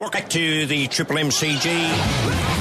Welcome to the Triple MCG.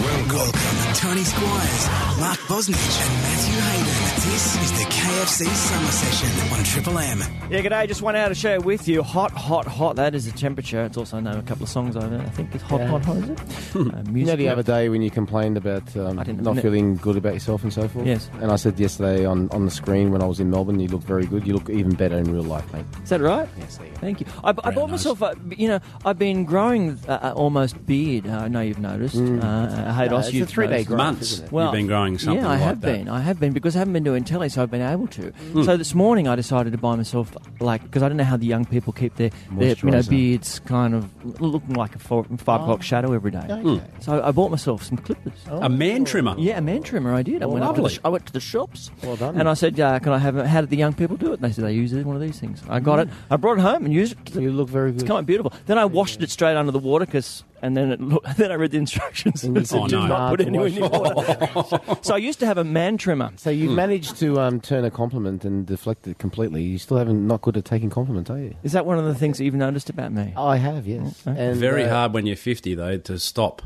Welcome, Tony Squires, Mark Bosnich, and Matthew Hayden. This is the KFC Summer Session on Triple M. Yeah, g'day. Just one hour to share with you. Hot, hot, hot. That is the temperature. It's also known a couple of songs over. I think it's hot, hot, hot. Is it? uh, You know the other day when you complained about um, didn't- not feeling good about yourself and so forth? Yes. And I said yesterday on, on the screen when I was in Melbourne, you look very good. You look even better in real life, mate. Is that right? Yes, there you go. Thank you. I, I bought myself, a, you know, I've been growing uh, uh, almost beard. Uh, I know you've noticed. Uh, uh, Haydos, No, a you've three-day growth, months. Well, You've been growing something Yeah, I like have that. been. I have been because I haven't been doing telly, so I've been able to. So this morning I decided to buy myself like because I don't know how the young people keep their, their you know beards kind of looking like a four, five o'clock shadow every day. Okay. So I bought myself some clippers. A man trimmer. Yeah, a man trimmer. I did. I went up to the, lovely. sh- I went to the shops. Well done. And I said, uh, "Can I have? A, how did the young people do it?" And they said they use one of these things. I got it. I brought it home and used it. You look very good. It's kind of beautiful. Then I washed it straight under the water 'cause- and then it look, then I read the instructions and it said, Oh, "Do no. not put Hard to anywhere near water." so I used to have a man trimmer. So you've managed to um, turn a compliment and deflect it completely. You still haven't not good at taking compliments, are you? Is that one of the things that you've noticed about me? I have, yes. Okay. And, Very uh, hard when you're 50 though to stop.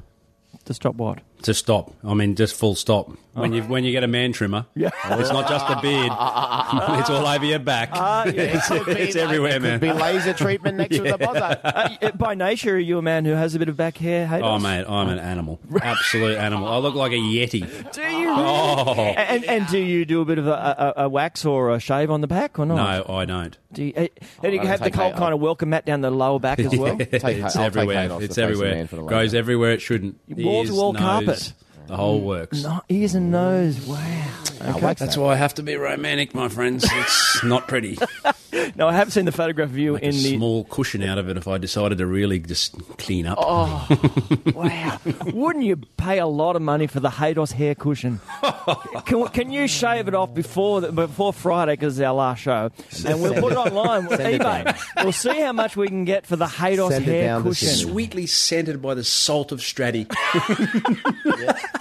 To stop what? To stop. I mean, just full stop. When you when you get a man trimmer, Yeah. it's not just the beard. it's all over your back. it's it's everywhere, Could man. be laser treatment next to the buzzer. Uh, by nature, are you a man who has a bit of back hair? Haydos? Oh, mate, I'm an animal. Absolute animal. I look like a yeti. Do you? Oh. And, and do you do a bit of a, a, a wax or a shave on the back or not? No, I don't. Do you, uh, and you I have the take whole that kind of welcome mat down the lower back as well? it's I'll take everywhere. Haydos, It's face of everywhere. man for the Goes logo. everywhere it shouldn't. Wall to Ears, wall nose, carpet it. The whole works. No, ears and nose. Wow. Okay. wax That's that. why I have to be romantic, my friends. It's not pretty. No, I have seen the photograph of you Make in a the. small cushion out of it if I decided to really just clean up. Oh, wow. Wouldn't you pay a lot of money for the Haydos hair cushion? Can, can you shave it off before the, before Friday because it's our last show? And we'll put it online with Send it eBay. We'll see how much we can get for the Haydos Send it hair down the cushion. Sweetly scented by the salt of Straddie.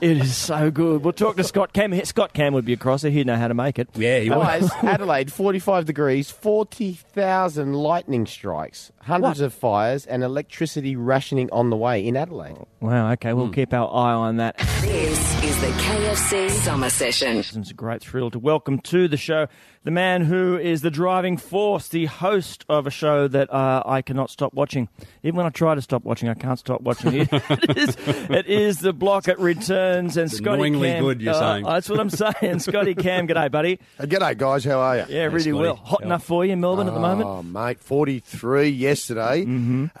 It is so good. We'll talk to Scott Cam. Scott Cam would be a crosser. He'd know how to make it. Yeah, he was. Guys, Adelaide, 45 degrees, 40,000 lightning strikes, hundreds What? of fires, and electricity rationing on the way in Adelaide. Wow, okay, we'll keep our eye on that. This is the KFC Summer Session. It's a great thrill to welcome to the show the man who is the driving force, the host of a show that uh, I cannot stop watching. Even when I try to stop watching, I can't stop watching it. it, is, it is the block it returns, and Scotty annoyingly Cam. good, you're uh, saying. That's what I'm saying. Scotty Cam, g'day, buddy. Uh, G'day, guys. How are you? Yeah, really Scotty. well. Hot Yeah. enough for you in Melbourne at the moment? Oh, mate, 43 yesterday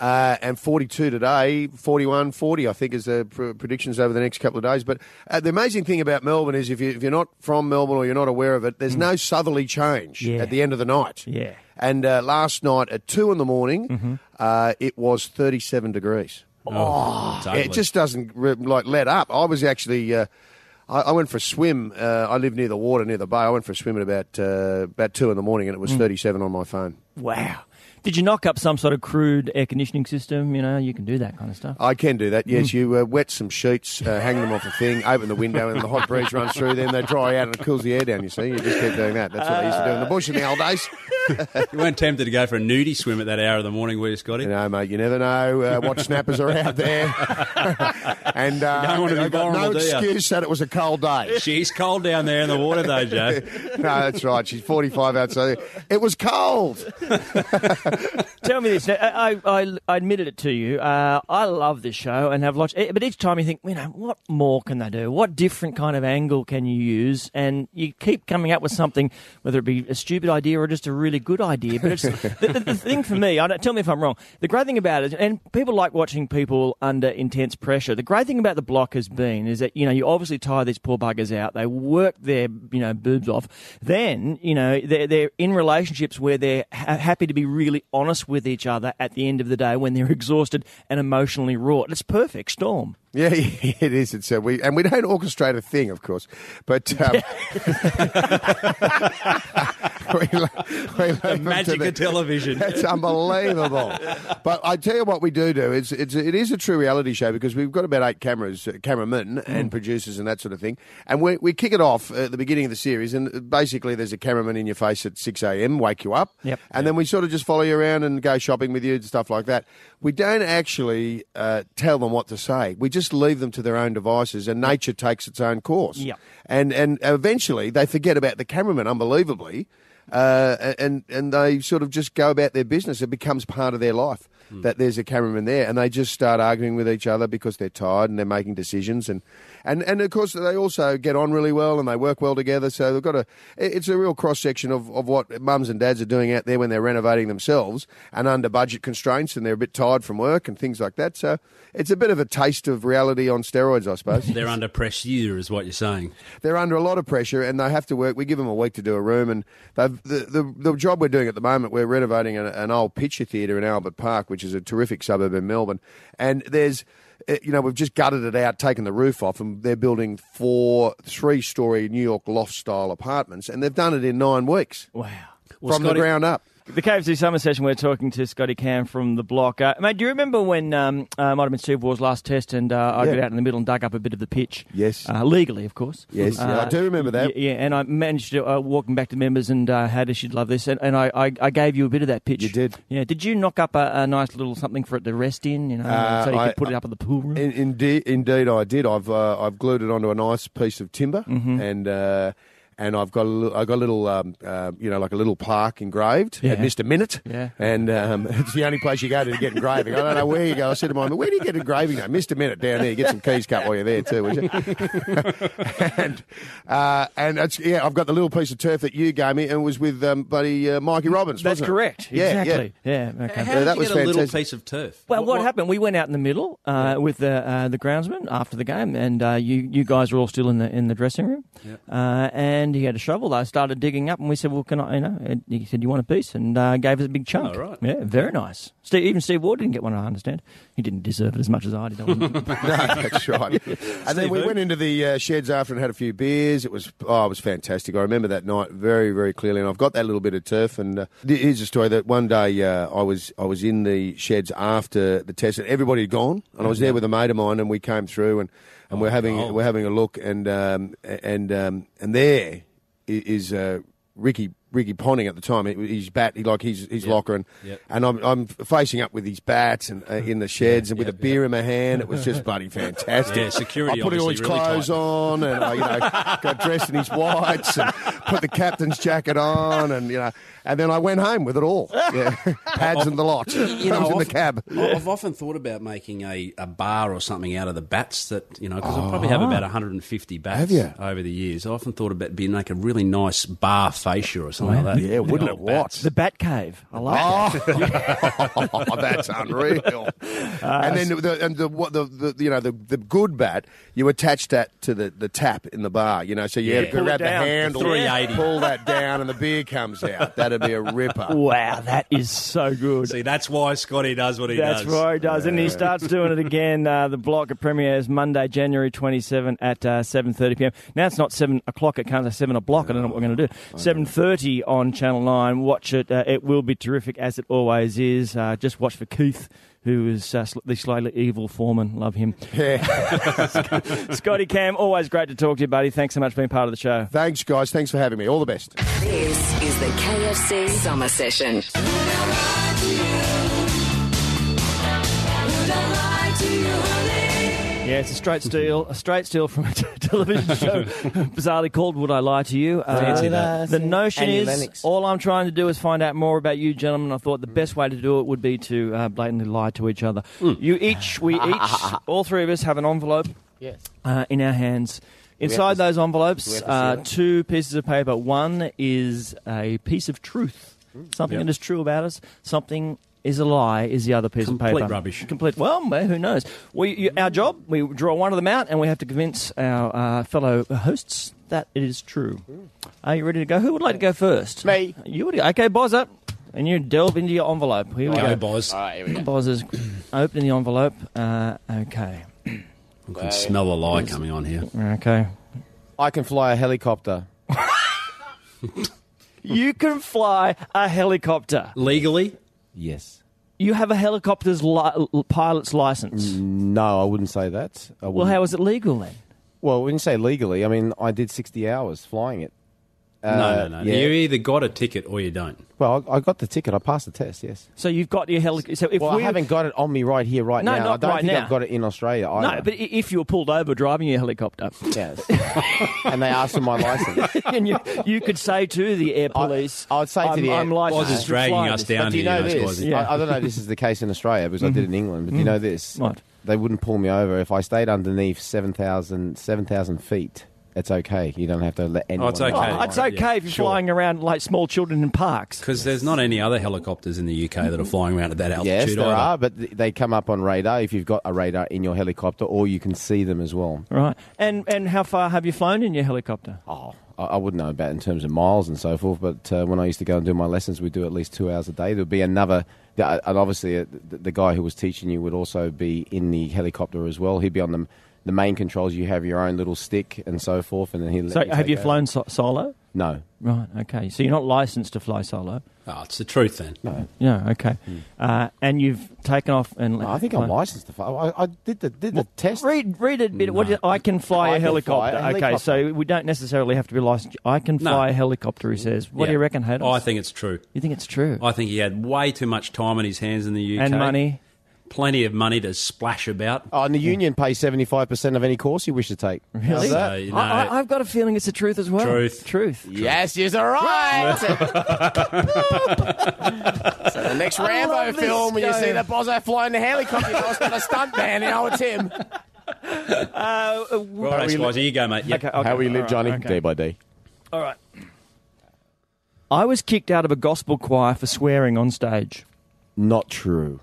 uh, and 42 today. 41, 40, I think, is the pr- predictions over the next couple of days. But uh, the amazing thing about Melbourne is if, you, if you're not from Melbourne or you're not aware of it, there's no southerly change Yeah. at the end of the night. Yeah. And uh, last night at 2 in the morning, uh, it was 37 degrees. Oh, totally. It just doesn't like let up. I was actually. Uh, I, I went for a swim. Uh, I live near the water, near the bay. I went for a swim at about uh, about two in the morning, and it was thirty seven on my phone. Wow. Did you knock up some sort of crude air conditioning system? You know, you can do that kind of stuff. I can do that. Yes, you uh, wet some sheets, uh, hang them off a thing, open the window, and the hot breeze runs through. Then they dry out and it cools the air down. You see, you just keep doing that. That's what I used to do in the bush in the old days. you weren't tempted to go for a nudie swim at that hour of the morning, were you, Scotty? You know, mate, you never know uh, what snappers are out there. and uh, don't want to be I got no vulnerable, excuse that it was a cold day. She's cold down there in the water, though, Joe. no, that's right. She's 45 outside. It was cold. Tell me this. Now, I, I, I admitted it to you. Uh, I love this show and have watched. it, But each time you think, you know, what more can they do? What different kind of angle can you use? And you keep coming up with something, whether it be a stupid idea or just a really good idea. But it's the, the, the thing for me. I don't, tell me if I'm wrong. The great thing about it, and people like watching people under intense pressure. The great thing about the block has been is that you know you obviously tire these poor buggers out. They work their you know boobs off. Then you know they're they're in relationships where they're ha- happy to be really honest with each other at the end of the day when they're exhausted and emotionally wrought. It's perfect storm. Yeah, it is. It's uh, we and we don't orchestrate a thing, of course, but um, we, we to Magic the- of television. It's unbelievable. but I tell you what we do do. It's, it's it is a true reality show because we've got about eight cameras, uh, cameramen and producers and that sort of thing. And we, we kick it off at the beginning of the series, and basically there's a cameraman in your face at six a.m. wake you up. Yep. And then we sort of just follow you around and go shopping with you and stuff like that. We don't actually uh, tell them what to say. We just leave them to their own devices, and nature takes its own course. Yep. And and eventually they forget about the cameraman, unbelievably, uh, and and they sort of just go about their business. It becomes part of their life that there's a cameraman there, and they just start arguing with each other because they're tired and they're making decisions, and and and of course they also get on really well and they work well together. So they've got a it's a real cross section of, of what mums and dads are doing out there when they're renovating themselves and under budget constraints, and they're a bit tired from work and things like that. So it's a bit of a taste of reality on steroids, I suppose. They're under pressure, is what you're saying. they're under a lot of pressure and they have to work. We give them a week to do a room, and they've, the, the the job we're doing at the moment, we're renovating an, an old picture theatre in Albert Park, which is a terrific suburb in Melbourne, and there's. uh, You know, we've just gutted it out, taken the roof off, and they're building four three-story New York loft-style apartments, and they've done it in nine weeks Wow. from the ground up. The KFC Summer Session, we're talking to Scotty Cam from the block. Uh, mate, do you remember when um, uh, might have been Steve Waugh's last test and uh, I Yeah. got out in the middle and dug up a bit of the pitch? Yes. Uh, legally, of course. Yes, yeah, I do remember that. y- Yeah, and I managed to, uh, walking back to members and uh, Hada, she'd love this, and, and I, I, I gave you a bit of that pitch. You did. Yeah, did you knock up a, a nice little something for it to rest in, you know, Uh, so you I- could put it up in the pool room? In, indeed, indeed, I did. I've uh, I've glued it onto a nice piece of timber, Mm-hmm. and uh, and I've got a little, I've got a little, um, uh, you know, like a little plaque engraved Yeah. at Mister Minute. Yeah. And um, it's the only place you go to get engraving. I don't know where you go. I said to my mum, "Where do you get engraving?" No, Mister Minute down there. You get some keys cut while you're there too, would you? and uh, and it's, yeah, I've got the little piece of turf that you gave me, and it was with um, buddy uh, Mikey Robins. That's wasn't it? correct. Yeah, yeah. exactly. Yeah. okay. How Yeah, did that you was get a little piece of turf? Well, what, happened? We went out in the middle uh, with the uh, the groundsman after the game, and uh, you you guys were all still in the in the dressing room. Uh, and he had a shovel. I started digging up, and we said, "Well, can I?" You know, and he said, "You want a piece?" And uh, gave us a big chunk. Oh, right. Yeah, very nice. Steve, even Steve Waugh didn't get one. I understand. He didn't deserve it as much as I did. I no, that's right. and then we who? went into the uh, sheds after and had a few beers. It was oh, it was fantastic. I remember that night very, very clearly, and I've got that little bit of turf. And uh, here's a story that one day uh, I was I was in the sheds after the test, and everybody had gone, and I was there with a mate of mine, and we came through, and, and we're having oh. we're having a look, and um, and um, and there is. Uh, Ricky Ricky Ponting at the time, He's bat, he like his his locker, and Yep. and I'm I'm facing up with his bats and uh, in the sheds and with a beer in my hand. It was just bloody fantastic. Yeah, security I put all his really clothes tight. on and I, you know, got dressed in his whites and put the captain's jacket on and you know, and then I went home with it all. Yeah, pads and the lot. You I was in the I've- cab. I've often thought about making a, a bar or something out of the bats that, you know, because I probably have about ah. 150 bats Oh. Have you? over the years. I often thought about being like a really nice bar fascia or something like that. Yeah, wouldn't Old it? What? the Bat Cave. I love that. Oh, that's unreal. Uh, and then the, and the, what the, the you know the, the good bat, you attach that to the, the tap in the bar. You know, so you Yeah. have to grab the down. handle, 380. pull that down, and the beer comes out. That'd be a ripper. Wow, that is so good. See, that's why Scotty does what he That's does. That's why he does, and he starts doing it again. Uh, the block premieres Monday, January 27 at uh, 7:30 p.m. Now it's not seven o'clock; it comes at seven o'clock. I don't know what we're going to do. 7:30 on Channel Nine. Watch it; uh, it will be terrific, as it always is. Uh, just watch for Keith. Who is uh, sl- the slightly evil foreman? Love him. Yeah. Scotty Cam, always great to talk to you, buddy. Thanks so much for being part of the show. Thanks, guys. Thanks for having me. All the best. This is the KFC Summer Session. Yeah, it's a straight steal, a straight steal from a t- television show, bizarrely called "Would I Lie to You?" Uh, Fancy that. The notion Annie is, Lennox. all I'm trying to do is find out more about you, gentlemen. I thought the best way to do it would be to uh, blatantly lie to each other. You each, we each, all three of us have an envelope Yes. uh, in our hands. Inside to- those we envelopes, have to uh, see it? two pieces of paper. One is a piece of truth, something Yep. that is true about us. Something is a lie. Is the other piece Complete of paper rubbish. Complete. Well, who knows? We, you, our job, we draw one of them out, and we have to convince our uh, fellow hosts that it is true. Are you ready to go? Who would like to go first? Me. You would. Okay, Boz up, and you delve into your envelope. Here we Go, go. boys. All right, here we go. Boz is opening the envelope. Uh, okay. I can smell a lie coming on here. Okay. I can fly a helicopter. You can fly a helicopter. Legally? Yes. You have a helicopter's li- pilot's license. Mm, no, I wouldn't say that. I Well, wouldn't. how is it legal then? Well, when you say legally, I mean I did 60 hours flying it. No, Uh, no, no. yeah. You either got a ticket or you don't. Well, I, I got the ticket. I passed the test. Yes. So you've got your helicopter. So if Well, we I haven't got it on me right here, right No, now. not I don't right think now. I've got it in Australia. Either. no, but i- if you were pulled over driving your helicopter, yes. and they asked for my license. and you, you could say to the air police, I would say to I'm, the air- I'm licensed Oz is to dragging us this." down But do you here, know you know, this? Squazzy. Yeah. I, I don't know if this is the case in Australia because I did it in England, but do you know this? What? They wouldn't pull me over if I stayed underneath 7,000 7,000 feet. It's okay. You don't have to let anyone. it's okay. Oh, it's Yeah, okay if you're sure. flying around like small children in parks. Because there's not any other helicopters in the UK that are flying around at that altitude Yes, there either. are, but they come up on radar if you've got a radar in your helicopter, or you can see them as well. Right. And and how far have you flown in your helicopter? Oh, I, I wouldn't know about in terms of miles and so forth, but uh, when I used to go and do my lessons, we'd do at least two hours a day. There'd be another, and obviously uh, the, the guy who was teaching you would also be in the helicopter as well. He'd be on the, the main controls. You have your own little stick and so forth, and then he'd So you have you over. flown so- solo? No, Right. Okay. So you're not licensed to fly solo. Oh, it's the truth then. no. Yeah. Okay. Uh, and you've taken off and. No, I think I'm licensed to fly. I, I did the did the test. Read, read a bit. What is, I can fly I a can helicopter. fly a Okay, helicopter. so we don't necessarily have to be licensed. I can No. fly a helicopter. He says. What do you reckon, Hayden? Oh, I think it's true. you think it's true? I think he had way too much time on his hands in the UK. and money. Plenty of money to splash about. Oh, and the union pays seventy five percent of any course you wish to take. Really? So, you know, I, I, I've got a feeling it's the truth as well. Truth. Truth. Yes, yes, all right. so the next I Rambo film, when you see the Bozo flying the helicopter, you know it's got a stunt man, you know it's him. Uh, uh, Right, Squazzy, you go, mate. Yep. okay, okay, How we live, all right, Johnny, okay. day by day. All right. I was kicked out of a gospel choir for swearing on stage. Not true.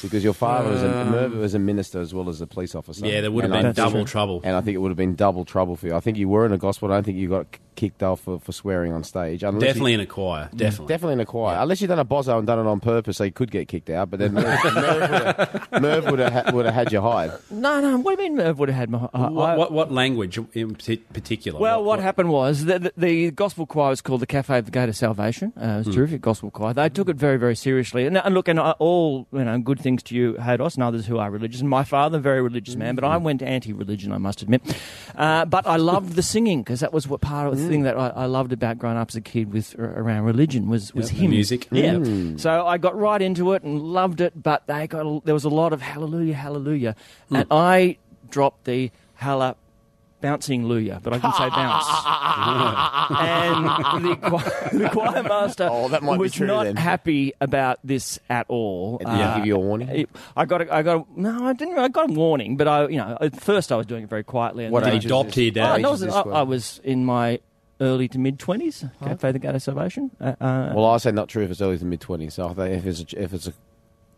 Because your father was a, uh, Merv was a minister as well as a police officer. Yeah, there would have And been I- double trouble. And I think it would have been double trouble for you. I think you were in a gospel. I don't think you got kicked off for, for swearing on stage. Unless Definitely You, in a choir. Definitely. definitely in a choir. Unless you've done a bozo and done it on purpose, so you could get kicked out. But then Merv, Merv would have, would have, ha- would have had you hide. No, no. What do you mean Merv would have had my. I- What, what, what language in particular? Well, what, happened was the, the, the gospel choir was called the Cafe of the Gate of Salvation. Uh, it was a terrific gospel choir. They took it very, very seriously. And, and look, and I- all you know, good things to you, Haydos, and others who are religious. And my father, very religious man, but I went anti-religion, I must admit. Uh, but I loved the singing because that was what part of the thing that I, I loved about growing up as a kid with ar- around religion was was Yep, the music. Yeah. Mm. So I got right into it and loved it. But they got a, there was a lot of hallelujah, hallelujah, Hmm. and I dropped the halla bouncing luya, but I can say bounce. and the, choir- the choir master Oh, that might be was true not then. happy about this at all. Did he give you a warning? it- I got, a, I got, a, no, I didn't. I got a warning, but I, you know, at first I was doing it very quietly. And What then Did age he is dob this? to your Oh, dad? no, age is I, this I. I was in my early to mid twenties. Cafe the Gate of Salvation. Uh, uh, Well, I say not true if it's early to mid twenties. So if it's a, if it's a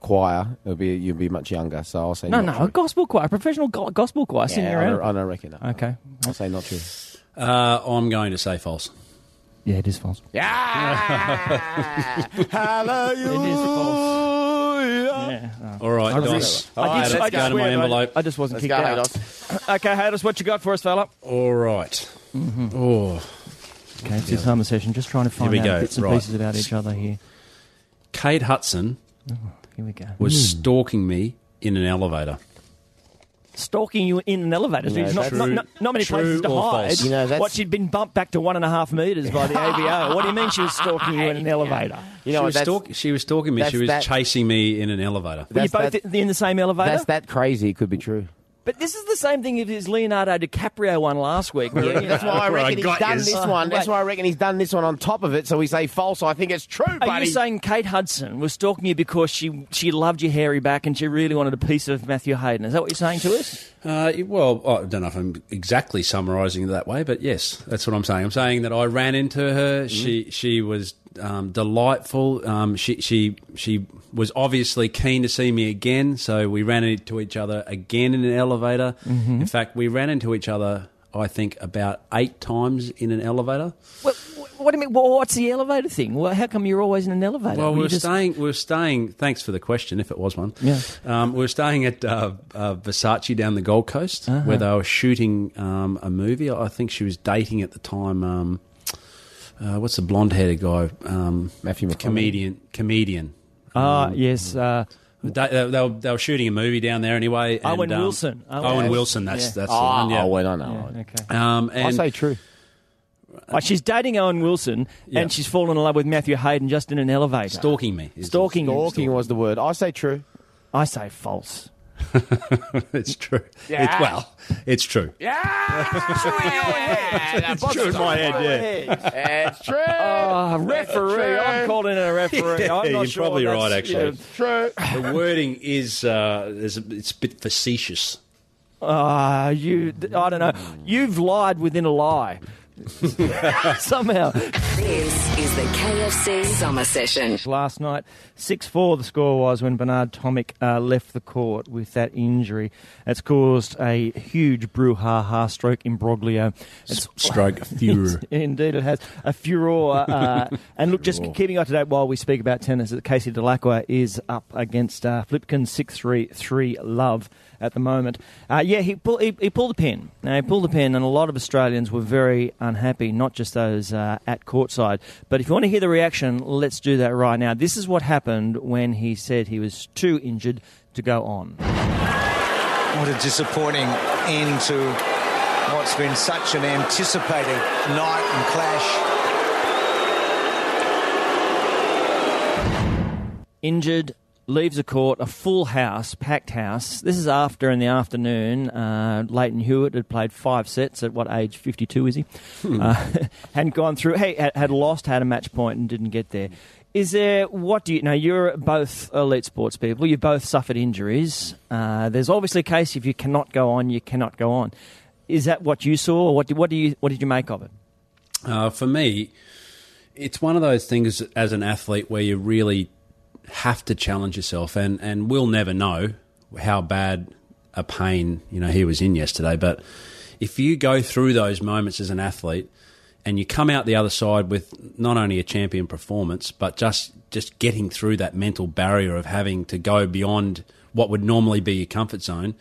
choir, it'll be you'll be much younger. So I'll say no, not no, true. a gospel choir, professional go- gospel choir singing Yeah, I around. don't, I don't reckon. that. Okay. I'll say not true. Uh, I'm going to say false. Yeah, it is false. Yeah. It is false. Yeah. oh. All right, I Dos. just- I right, did, let's I go just to my envelope. I just wasn't Let's kicked go, out. Haydos. Okay, Haydos, what you got for us, fella? All right. Oh, Okay, it's his summer session. Just trying to find we out go, bits and right. pieces about each other here. Kate Hudson oh, Here we go. was hmm. stalking me in an elevator. Stalking you in an elevator. So Yeah, there's not, that's not, not, not many True places to or hide. false? You know, that's- what she'd been bumped back to one and a half metres by the AVO. What do you mean she was stalking you in an elevator? You know she, know, was that's, stalk- she was stalking me. She was that- chasing me in an elevator. Were you That's both that- in the same elevator? that's that crazy. It could be true. But this is the same thing as Leonardo DiCaprio one last week. where, you That's why I Where I reckon he's got done yous. this one. That's why I reckon he's done this one on top of it. So we say false. I think it's true, Are buddy. you saying Kate Hudson was stalking you because she she loved your hairy back and she really wanted a piece of Matthew Hayden? Is that what you're saying to us? Uh, well, I don't know if I'm exactly summarising it that way, but yes, that's what I'm saying. I'm saying that I ran into her. She she was um, delightful. Um, she she she was obviously keen to see me again, so we ran into each other again in an elevator. In fact, we ran into each other. I think about eight times in an elevator. Well, what do you mean? Well, what's the elevator thing? Well, how come you're always in an elevator? Well, we were just- staying. We were staying. Thanks for the question, if it was one. Yeah. Um, we were staying at uh, uh, Versace down the Gold Coast, Uh-huh. where they were shooting um, a movie. I think she was dating at the time. Um, uh, what's the blonde haired guy? Um, Matthew McConaughey. comedian. Comedian. Ah, yes. Uh, They, they, they, were, they were shooting a movie down there anyway. and, Owen um, Wilson. Owen Owen, Wilson. Wilson. That's Yeah. that's the one. Yeah. oh, wait, I know. yeah, okay. Um, I and say true. Oh, she's dating Owen Wilson, Yeah. and she's fallen in love with Matthew Hayden just in an elevator. stalking me. is- Stalking. him. Stalking was the word. I say true. I say false. it's true. It's, well, it's true. Yeah, it's true in my head, yeah. It's true. Oh, referee. I'm calling it a referee. I'm not you're sure probably that's- right, actually. yeah. true. The wording is uh, is a, it's a bit facetious. Ah, you. I don't know. You've lied within a lie. Somehow. This is the KFC Summer Session. Last night, 6 4 the score was when Bernard Tomic uh, left the court with that injury. It's caused a huge brouhaha stroke imbroglio. It's Stroke furor. Indeed, it has a furor. Uh, and look, just keeping up to date while we speak about tennis, Casey Dellacqua is up against uh, Flipkens six three three love at the moment. Uh, yeah, he, pull, he, he pulled the pin. Now, he pulled the pin, and a lot of Australians were very unhappy, not just those uh, at courtside. But if you want to hear the reaction, let's do that right now. This is what happened when he said he was too injured to go on. What a disappointing end to what's been such an anticipated night and clash. injured, leaves the court, a full house, packed house. This is after in the afternoon. Uh, Lleyton Hewitt had played five sets. At what age? Fifty-two is he? Uh, hadn't gone through. Hey, had, had lost, had a match point, and didn't get there. Is there what do you know? You're both elite sports people. You both suffered injuries. Uh, there's obviously a case if you cannot go on, you cannot go on. Is that what you saw? Or what do, what do you what did you make of it? Uh, for me, it's one of those things as an athlete where you really have to challenge yourself, and, and we'll never know how bad a pain you know he was in yesterday. But if you go through those moments as an athlete, and you come out the other side with not only a champion performance, but just just getting through that mental barrier of having to go beyond what would normally be your comfort zone,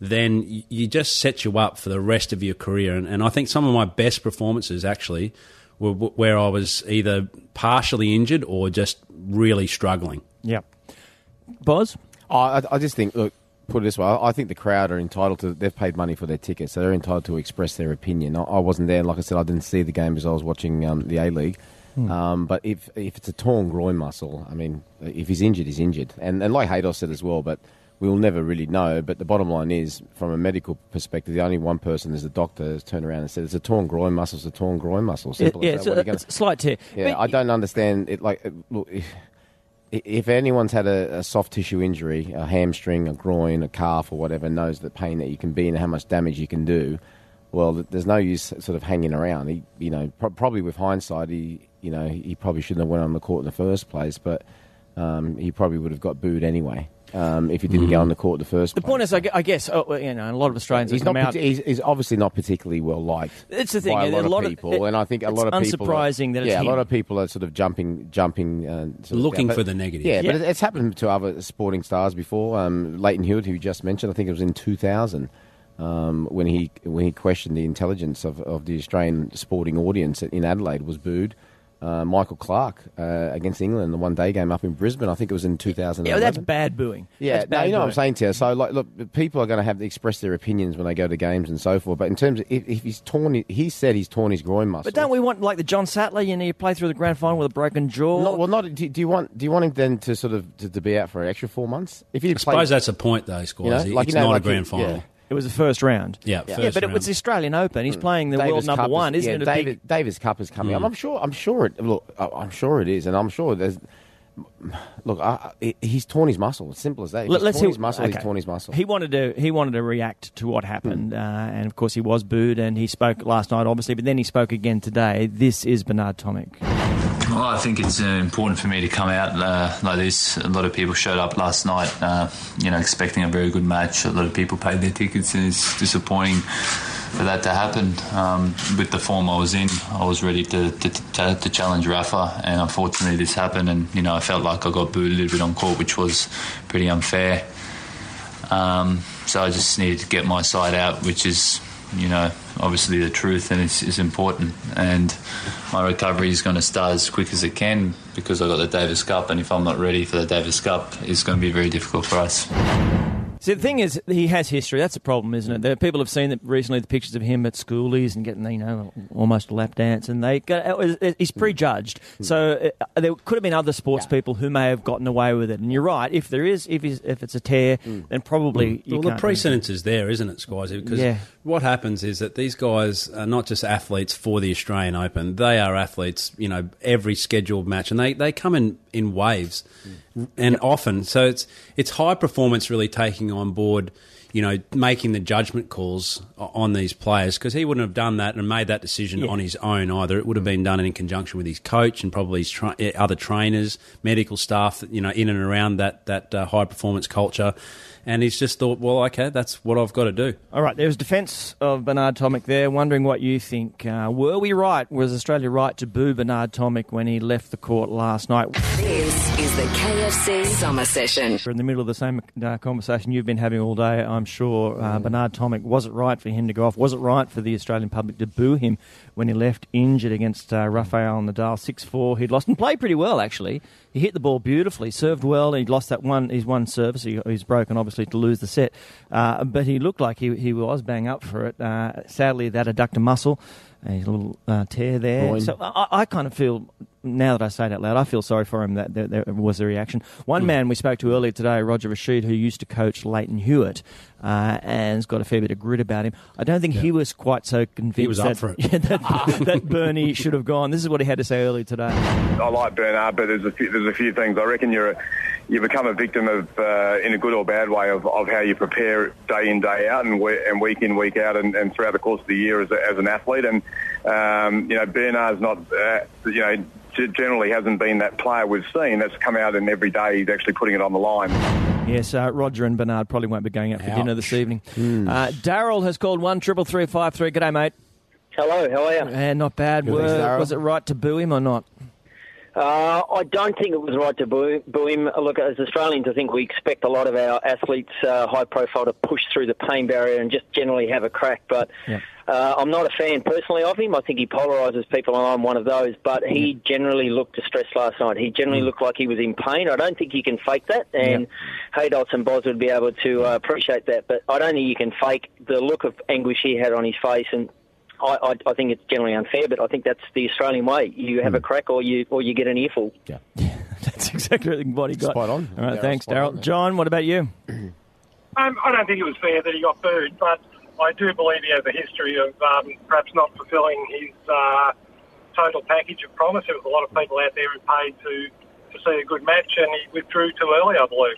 then you just set you up for the rest of your career. And, and I think some of my best performances actually were where I was either partially injured or just really struggling. Yep. Boz. I, I just think, look, put it this way, I think the crowd are entitled to, they've paid money for their tickets, so they're entitled to express their opinion. I, I wasn't there, like I said, I didn't see the game because I was watching um, the A League. Um, but if if it's a torn groin muscle, I mean, if he's injured, he's injured. And, and like Haydos said as well, but we'll never really know. But the bottom line is, from a medical perspective, the only one person is the doctor has turned around and said, it's a torn groin muscle, it's a torn groin muscle. Simple yeah, as it's a, gonna- it's a slight tear. yeah, But- I don't understand it. Like, uh, look, if, anyone's had a, a soft tissue injury, a hamstring, a groin, a calf, or whatever, knows the pain that you can be in and how much damage you can do. Well, there's no use sort of hanging around. He, you know, pro- probably with hindsight, he, you know, he probably shouldn't have went on the court in the first place, but um, he probably would have got booed anyway um, if he didn't go on the court the first The place. point is, I I guess, oh, you know, a lot of Australians He's have come not. out. He's, he's obviously not particularly well liked. It's the thing, by a lot, a lot of of- people, it- and I think a lot of people. unsurprising that it's yeah, him. a lot of people are sort of jumping, jumping, uh, sort of Looking down. for the negative. Yeah, Yeah. but it's happened to other sporting stars before. Um, Lleyton Hewitt, who you just mentioned, I think it was in 2000. Um, when he when he questioned the intelligence of, of the Australian sporting audience in Adelaide was booed. Uh, Michael Clarke uh, against England, the one day game up in Brisbane. I think it was in 2011. yeah, that's bad booing. Yeah, That's no, bad you know what I'm saying to you. So, like, look, people are going to have to express their opinions when they go to games and so forth. But in terms of if, if he's torn, he said he's torn his groin muscle. But don't we want like the John Sattler? You know, you play through the grand final with a broken jaw. Not, well, not. Do, do you want? Do you want him then to sort of to, to be out for an extra four months? If he I suppose that's a point, though, Squires. You know, like, it's you know, not like a grand you- final. yeah. It was the first round. Yeah, yeah, first but it was the Australian Open. He's playing the world number Cup one, is, isn't yeah, it? a David, big- Davis Cup is coming up. I'm sure. I'm sure it. Look, I- I'm sure it is, and I'm sure there's. Look, I, I, he's torn his muscle. It's simple as that. Let- he's let's torn hear- his muscle. okay. He's torn his muscle. He wanted to. He wanted to react to what happened, Hmm. uh, and of course he was booed, and he spoke last night, obviously, but then he spoke again today. This is Bernard Tomic. Well, I think it's uh, important for me to come out uh, like this. A lot of people showed up last night, uh, you know, expecting a very good match. A lot of people paid their tickets, and it's disappointing for that to happen. Um, with the form I was in, I was ready to, to, to, to challenge Rafa, and unfortunately this happened. And you know, I felt like I got booed a little bit on court, which was pretty unfair. Um, so I just needed to get my side out, which is, you know, obviously the truth and it's, it's important. And my recovery is going to start as quick as it can because I got the Davis Cup, and if I'm not ready for the Davis Cup, it's going to be very difficult for us. See, the thing is, he has history. That's a problem, isn't it? There, people have seen that recently the pictures of him at schoolies and getting, you know, almost a lap dance, and they go, oh, he's prejudged. So uh, uh, there could have been other sports people who may have gotten away with it. And you're right. If there is, if he's, if it's a tear, hmm. then probably hmm. you Well, the can't- precedence is there, isn't it, Squizzy? Because Yeah. What happens is that these guys are not just athletes for the Australian Open; they are athletes, you know, every scheduled match, and they, they come in in waves, and often. So it's it's high performance really taking on board. You know, making the judgment calls on these players because he wouldn't have done that and made that decision Yeah. on his own either. It would have been done in conjunction with his coach and probably his tra- eh, other trainers, medical staff, you know, in and around that that uh, high performance culture. And he's just thought, well, okay, that's what I've got to do. All right, there was defence of Bernard Tomic there. Wondering what you think. Uh, were we right? Was Australia right to boo Bernard Tomic when he left the court last night? This is the KFC Summer Session. We're in the middle of the same uh, conversation you've been having all day, I'm sure. Uh, Bernard Tomic, was it right for him to go off? Was it right for the Australian public to boo him when he left injured against uh, Rafael Nadal 6 4? He'd lost and played pretty well, actually. He hit the ball beautifully, served well. He'd lost that one, his one service. He, he's broken, obviously, to lose the set. Uh, but he looked like he, he was bang up for it. Uh, sadly, that adductor muscle, a little uh, tear there. Groin. So I, I kind of feel, now that I say it out loud, I feel sorry for him that there, there was a reaction. One man we spoke to earlier today, Roger Rasheed, who used to coach Lleyton Hewitt, uh, and has got a fair bit of grit about him. I don't think he was quite so convinced was up that, for it. yeah, that, that Bernie should have gone. This is what he had to say earlier today. I like Bernard, but there's a few, there's a few things. I reckon you're a, you become a victim of, uh, in a good or bad way, of, of how you prepare day in day out and, we, and week in week out and, and throughout the course of the year as, a, as an athlete. And um, you know, Bernard's not, uh, you know, generally hasn't been that player we've seen that's come out and every day he's actually putting it on the line. Yes, uh, Roger and Bernard probably won't be going out for dinner this evening. Uh, Daryl has called one triple three five three. G'day, mate. Hello, how are you? And not bad. Good, Were- was it right to boo him or not? Uh, I don't think it was right to boo, boo him. Look, as Australians, I think we expect a lot of our athletes, uh, high profile, to push through the pain barrier and just generally have a crack. But Yeah. uh, I'm not a fan personally of him. I think he polarises people, and I'm one of those. But he generally looked distressed last night. He generally looked like he was in pain. I don't think you can fake that, and Haydos and Boz would be able to uh, appreciate that. But I don't think you can fake the look of anguish he had on his face and. I, I, I think it's generally unfair, but I think that's the Australian way. You have a crack, or you or you get an earful. Yeah. That's exactly what he got. Spot on. All right, Daryl's thanks, spot Daryl. John, what about you? Um, I don't think it was fair that he got booed, but I do believe he has a history of um, perhaps not fulfilling his uh, total package of promise. There was a lot of people out there who paid to, to see a good match, and he withdrew too early, I believe.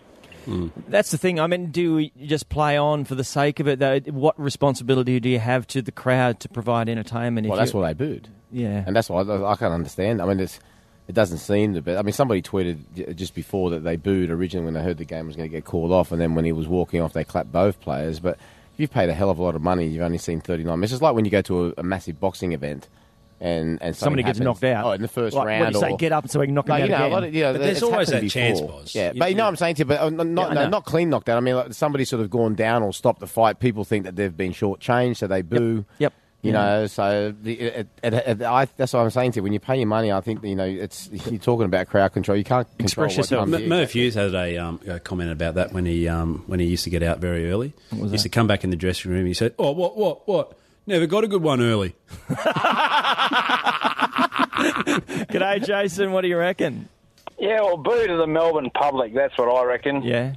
That's the thing. I mean, do you just play on for the sake of it? Though, what responsibility do you have to the crowd to provide entertainment? if Well, that's you- what they booed. Yeah. And that's why I, I can't understand. I mean, it's, it doesn't seem to be. I mean, somebody tweeted just before that they booed originally when they heard the game was going to get called off, and then when he was walking off, they clapped both players. But if you've paid a hell of a lot of money, you've only seen 39 minutes. It's like when you go to a, a massive boxing event and, and Somebody gets happens- knocked out. Oh, in the first Like, round. What do you say? or, Get up so we can knock no, him you out know, a again. lot of, you know, But there's it's always happened that chance, before. Boz. Yeah, You- but you know what I'm saying to you. But uh, not, Yeah, no, not clean knocked out. I mean, like, somebody sort of gone down or stopped the fight. People think that they've been shortchanged, so they boo. Yep. You Yeah. know, so the, it, it, it, I, that's what I'm saying to you. When you pay your money, I think you know it's you're talking about crowd control. You can't control Express what yourself. comes M- in. Merv Hughes had a, um, a comment about that when he um, when he used to get out very early. he used to come back in the dressing room. He said, "Oh, what, what, what? Never got a good one early." G'day, Jason. What do you reckon? Yeah, well, boo to the Melbourne public. That's what I reckon. Yeah.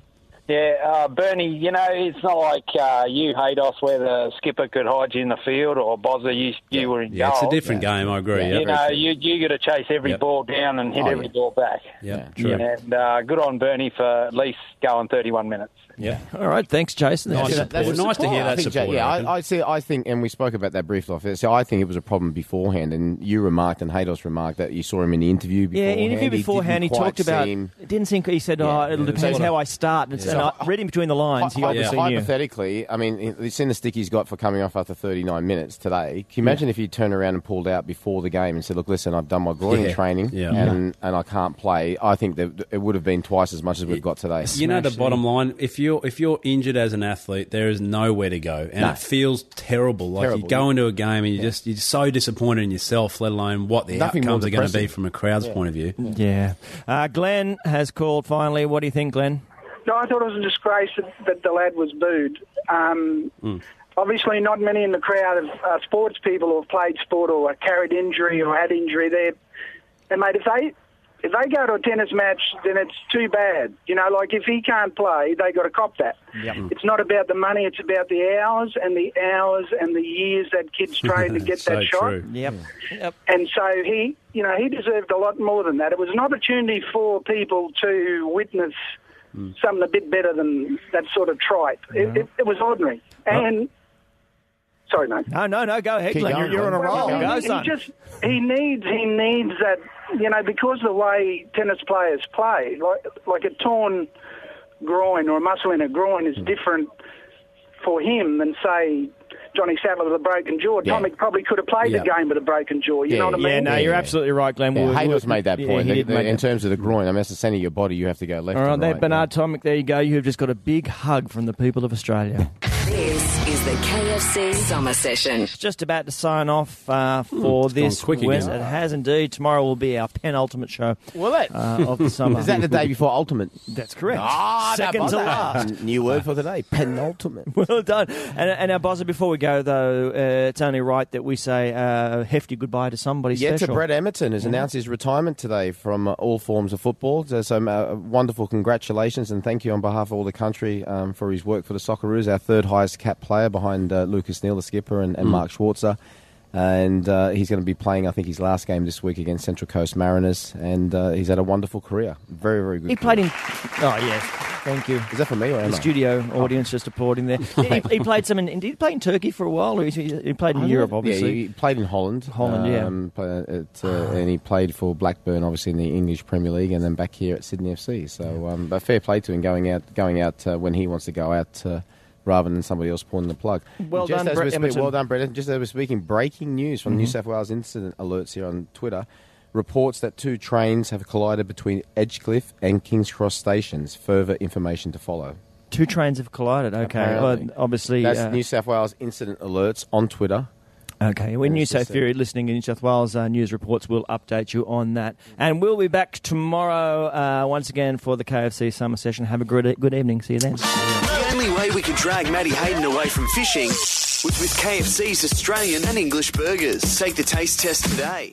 Yeah, uh, Bernie, you know, it's not like uh, you, Haydos, where the skipper could hide you in the field, or Bozza, you, you were in Yeah, it's a goal. different game. I agree. You know, you you got to chase every Yep. ball down and hit Oh, every yeah. ball back. yeah, true. And uh, good on Bernie for at least going 31 minutes. Yeah. All right, thanks, Jason. Nice That's- support. nice to hear I that think, support. Yeah, I reckon. I, I see. I think, and we spoke about that briefly off. So I think it was a problem beforehand, and you remarked, and Haydos remarked that you saw him in the interview. Yeah, interview beforehand, he, didn't talked about. seem- It didn't seem. He said, "Oh, it'll Yeah. depend So- how I start." And, Yeah. and I read in between the lines. He Hy- obviously knew. hypothetically, I mean, the sin the stick he's got for coming off after 39 minutes today. Can you imagine if he turned around and pulled out before the game and said, "Look, listen, I've done my groin Yeah. training, Yeah. and and I can't play." I think that it would have been twice as much as we've got today. You know the bottom line. If you're if you're injured as an athlete, there is nowhere to go, and No. it feels terrible. Like Terrible, you go yeah. into a game and you just you're so disappointed in yourself, let alone what the Nothing more outcomes are going to be from a crowd's Yeah. point of view. Yeah. Uh, Glenn has called finally. What do you think, Glenn? No, I thought it was a disgrace that, that the lad was booed. Um, Obviously, not many in the crowd of uh, sports people who have played sport or carried injury or had injury there. And mate, if they if they go to a tennis match, then it's too bad. You know, like if he can't play, they got to cop that. It's not about the money; it's about the hours and the hours and the years that kids train to get so that shot. true. Yep. Yep. And so he, you know, he deserved a lot more than that. It was an opportunity for people to witness Mm. something a bit better than that sort of tripe. It, it, it was ordinary. And sorry, mate. No, no, no. Go ahead, Glenn. You're, you're on a Glenn. roll. Well, Go, he, son. he just he needs he needs that you know because the way tennis players play like like a torn groin or a muscle in a groin is mm. different for him than say Johnny Sattler with a broken jaw. Yeah. Tommy probably could have played Yeah. the game with a broken jaw. You Yeah, know what I mean? yeah, no, you're yeah. absolutely right, Glenn. Yeah, We- we- Haydos made that yeah, point. he The- did the- make in that. terms of the groin, I mean, that's the centre of your body. You have to go left. All right, and there, right, Bernard Tomic. There you go. You have just got a big hug from the people of Australia. This is the KFC Summer Session. Just about to sign off uh, for it's this. quick Wes- again. It has indeed. Tomorrow will be our penultimate show Well, that uh, of the summer. is that the day before ultimate? That's correct. Ah, Second to last. New word for today: penultimate. Well done. And, and our buzzer, before we go, though, uh, it's only right that we say uh, a hefty goodbye to somebody Yeah, special. to Brett Emerton has announced his retirement today from uh, all forms of football. So, so uh, wonderful congratulations and thank you on behalf of all the country um, for his work for the Socceroos, our third highest cap player behind uh, Lucas Neill, the skipper, and, and Mark Schwarzer. And uh, he's going to be playing, I think, his last game this week against Central Coast Mariners. And uh, he's had a wonderful career. Very, very good. He played in. Oh, yes. Thank you. Is that for me or The Emma? studio audience just applauding there. he, he played some in. Did he play in Turkey for a while? Or he, he played in Europe, obviously. Yeah, he played in Holland. Holland, yeah. um, play- at, uh, and he played for Blackburn, obviously in the English Premier League, and then back here at Sydney FC. So, um, but fair play to him going out, going out uh, when he wants to go out. Rather than somebody else pulling the plug. Well Just done, as Brett we're spe- Well done, Brendan. Just as we're speaking, breaking news from New South Wales Incident Alerts here on Twitter reports that two trains have collided between Edgecliff and Kings Cross stations. Further information to follow. Two trains have collided. Okay. Apparently. Well, obviously. That's uh, New South Wales Incident Alerts on Twitter. Okay, when And New it's South just a- Fury listening in New South Wales uh, news reports will update you on that. And we'll be back tomorrow uh, once again for the KFC summer session. Have a good, good evening. See you then. Way we could drag Matty Hayden away from fishing was with KFC's Australian and English burgers. Take the taste test today.